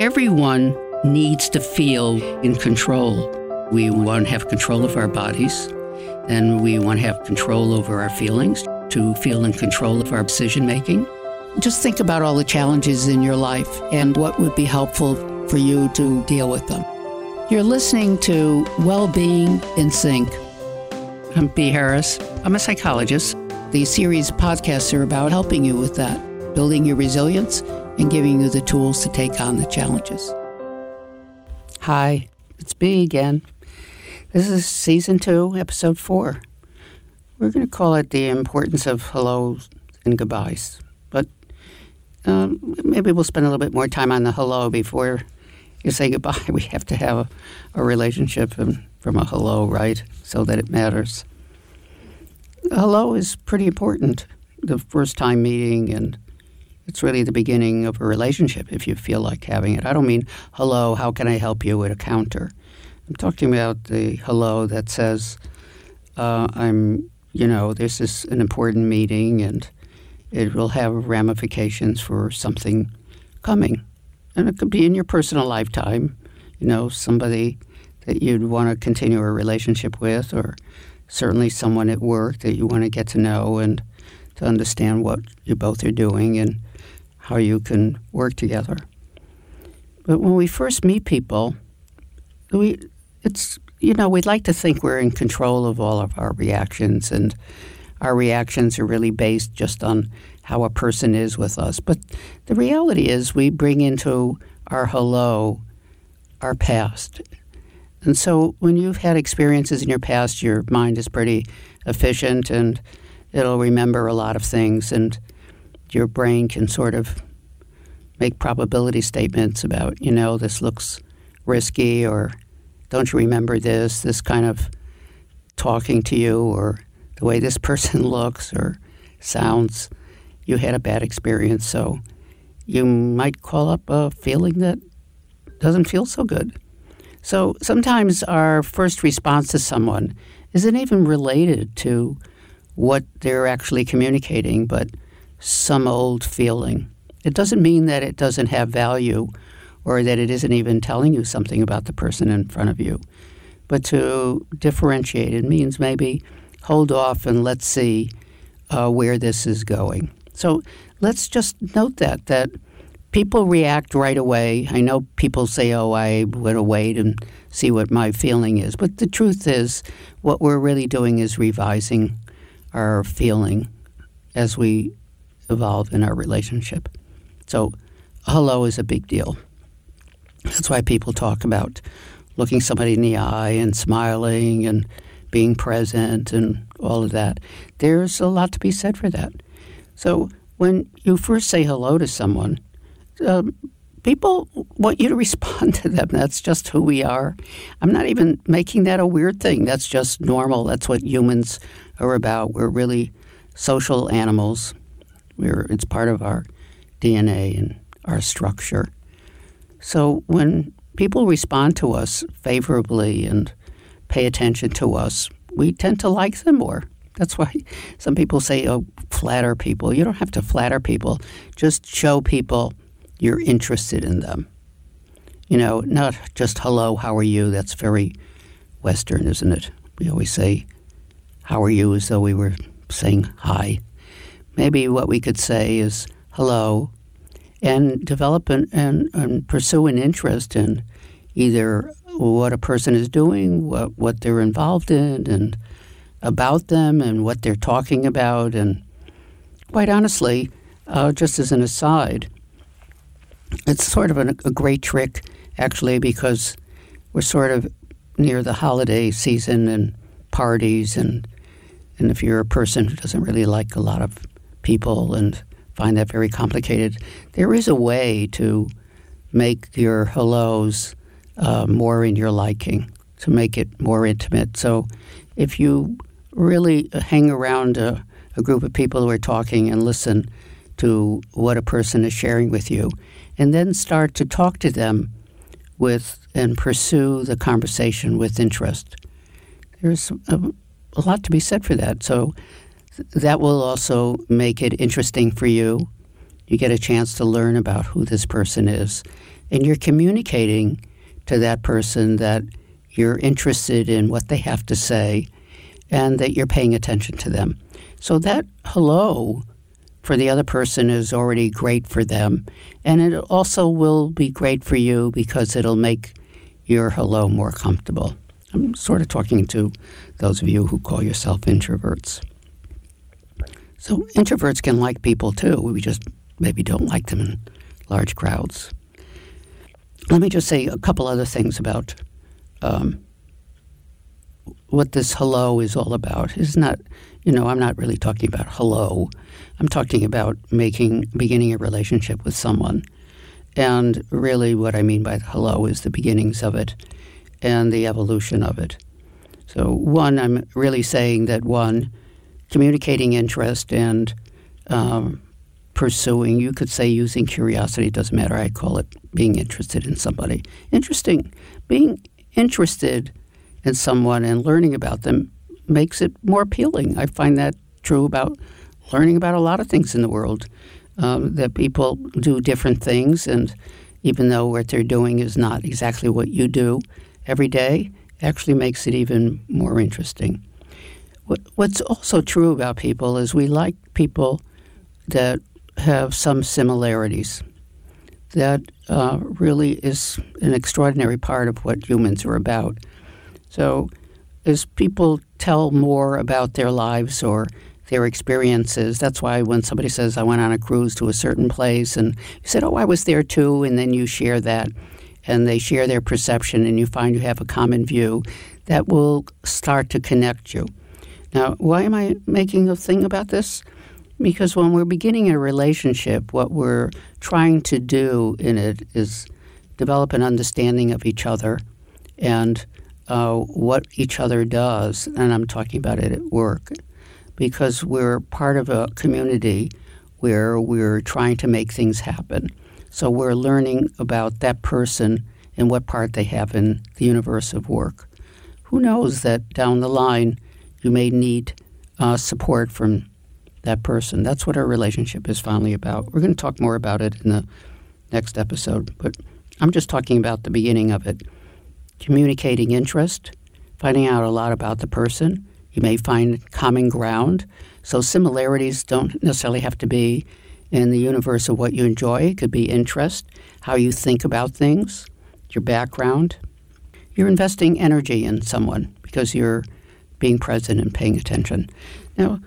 Everyone needs to feel in control. We want to have control of our bodies, and we want to have control over our feelings, to feel in control of our decision making. Just think about all the challenges in your life and what would be helpful for you to deal with them. You're listening to Well-Being in Sync. I'm B. Harris. I'm a psychologist. These series podcasts are about helping you with that, building your resilience and giving you the tools to take on the challenges. Hi, it's B again. This is season two, episode four. We're going to call it the importance of hellos and goodbyes, but um, maybe we'll spend a little bit more time on the hello before you say goodbye. We have to have a, a relationship from, from a hello, right? So that it matters. Hello is pretty important. The first time meeting, and it's really the beginning of a relationship if you feel like having it. I don't mean hello, how can I help you at a counter. I'm talking about the hello that says, uh, I'm, you know, this is an important meeting and it will have ramifications for something coming. And it could be in your personal lifetime, you know, somebody that you'd want to continue a relationship with, or certainly someone at work that you want to get to know and to understand what you both are doing and how you can work together. But when we first meet people, we it's you know we'd like to think we're in control of all of our reactions and our reactions are really based just on how a person is with us. But the reality is, we bring into our hello our past. And so when you've had experiences in your past, your mind is pretty efficient and it'll remember a lot of things, and your brain can sort of make probability statements about, you know, this looks risky, or don't you remember this, this kind of talking to you, or the way this person looks or sounds, you had a bad experience. So you might call up a feeling that doesn't feel so good. So sometimes our first response to someone isn't even related to what they're actually communicating, but some old feeling. It doesn't mean that it doesn't have value or that it isn't even telling you something about the person in front of you. But to differentiate, it means maybe hold off and let's see uh, where this is going. So let's just note that that people react right away. I know people say, "Oh, I want to wait and see what my feeling is," but the truth is, what we're really doing is revising our feeling as we evolve in our relationship. So, hello is a big deal. That's why people talk about looking somebody in the eye and smiling and being present and all of that. There's a lot to be said for that. So when you first say hello to someone, um, people want you to respond to them. That's just who we are. I'm not even making that a weird thing. That's just normal. That's what humans are about. We're really social animals. We're, it's part of our DNA and our structure. So when people respond to us favorably and pay attention to us, we tend to like them more. That's why some people say, oh, flatter people. You don't have to flatter people. Just show people you're interested in them. You know, not just hello, how are you? That's very Western, isn't it? We always say, how are you, as though we were saying hi. Maybe what we could say is hello and develop an, and, and pursue an interest in either what a person is doing, what, what they're involved in, and about them, and what they're talking about. And quite honestly, uh, just as an aside, it's sort of an, a great trick, actually, because we're sort of near the holiday season and parties, and and if you're a person who doesn't really like a lot of people and find that very complicated, there is a way to make your hellos uh, more in your liking to make it more intimate. So if you really hang around a, a group of people who are talking and listen to what a person is sharing with you, and then start to talk to them with and pursue the conversation with interest. There's a, a lot to be said for that. So that will also make it interesting for you. You get a chance to learn about who this person is and you're communicating to that person that you're interested in what they have to say and that you're paying attention to them. So that hello for the other person is already great for them. And it also will be great for you because it'll make your hello more comfortable. I'm sort of talking to those of you who call yourself introverts. So introverts can like people too. We just maybe don't like them in large crowds. Let me just say a couple other things about um, what this hello is all about. It's not, you know, I'm not really talking about hello. I'm talking about making, beginning a relationship with someone. And really, what I mean by hello is the beginnings of it and the evolution of it. So, one, I'm really saying that one, communicating interest and um, pursuing, you could say using curiosity, it doesn't matter. I call it being interested in somebody. Interesting. Being interested in someone and learning about them makes it more appealing. I find that true about learning about a lot of things in the world. Um, that people do different things, and even though what they're doing is not exactly what you do every day, actually makes it even more interesting. What's also true about people is we like people that have some similarities. That uh, really is an extraordinary part of what humans are about. So, as people tell more about their lives or their experiences, that's why when somebody says, I went on a cruise to a certain place, and you said, Oh, I was there too, and then you share that, and they share their perception, and you find you have a common view, that will start to connect you. Now, why am I making a thing about this? Because when we're beginning a relationship, what we're trying to do in it is develop an understanding of each other and uh, what each other does. And I'm talking about it at work because we're part of a community where we're trying to make things happen. So we're learning about that person and what part they have in the universe of work. Who knows that down the line you may need uh, support from that person. That's what our relationship is finally about. We're going to talk more about it in the next episode, but I'm just talking about the beginning of it. Communicating interest, finding out a lot about the person. You may find common ground. So similarities don't necessarily have to be in the universe of what you enjoy. It could be interest, how you think about things, your background. You're investing energy in someone because you're being present and paying attention. Now,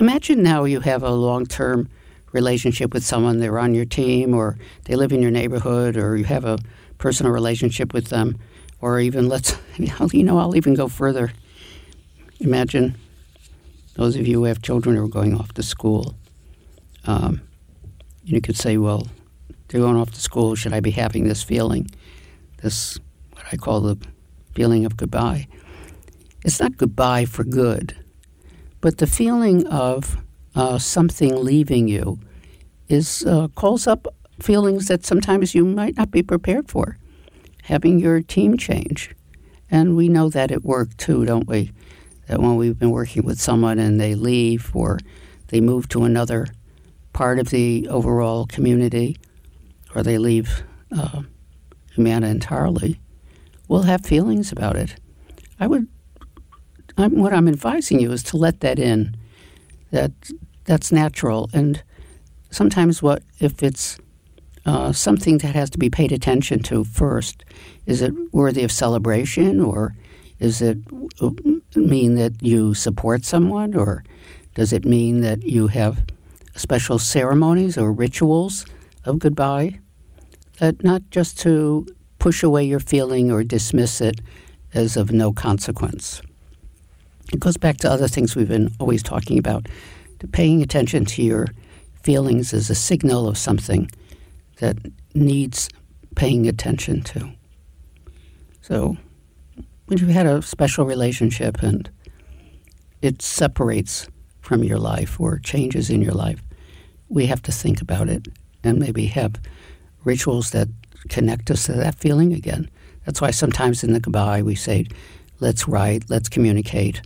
imagine now you have a long term relationship with someone, they're on your team, or they live in your neighborhood, or you have a personal relationship with them, or even let's, you know, I'll even go further. Imagine those of you who have children who are going off to school. Um, you could say, well, they're going off to school. Should I be having this feeling, this, what I call the feeling of goodbye? It's not goodbye for good but the feeling of uh, something leaving you is uh, calls up feelings that sometimes you might not be prepared for. Having your team change, and we know that at work too, don't we? That when we've been working with someone and they leave or they move to another part of the overall community, or they leave uh, Humana entirely, we'll have feelings about it. I would I'm, what I'm advising you is to let that in. That that's natural, and sometimes what if it's uh, something that has to be paid attention to first? Is it worthy of celebration, or is it uh, mean that you support someone, or does it mean that you have special ceremonies or rituals of goodbye? That not just to push away your feeling or dismiss it as of no consequence. It goes back to other things we've been always talking about. Paying attention to your feelings is a signal of something that needs paying attention to. So, when you've had a special relationship and it separates from your life or changes in your life, we have to think about it and maybe have rituals that connect us to that feeling again. That's why sometimes in the goodbye we say, let's write, let's communicate,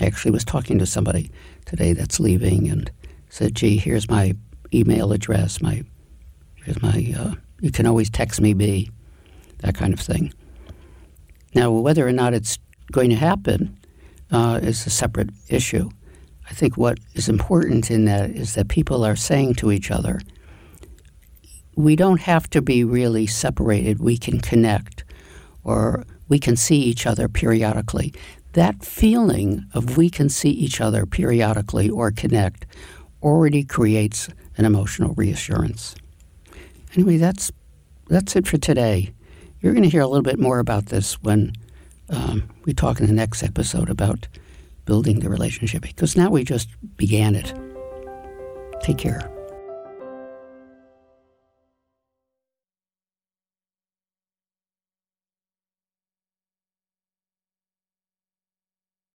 I actually was talking to somebody today that's leaving and said, "Gee, here's my email address, my here's my uh, You can always text me B, that kind of thing. Now, whether or not it's going to happen uh, is a separate issue. I think what is important in that is that people are saying to each other, we don't have to be really separated. We can connect or we can see each other periodically. That feeling of we can see each other periodically or connect already creates an emotional reassurance. Anyway, that's that's it for today. You're going to hear a little bit more about this when um, we talk in the next episode about building the relationship because now we just began it. Take care.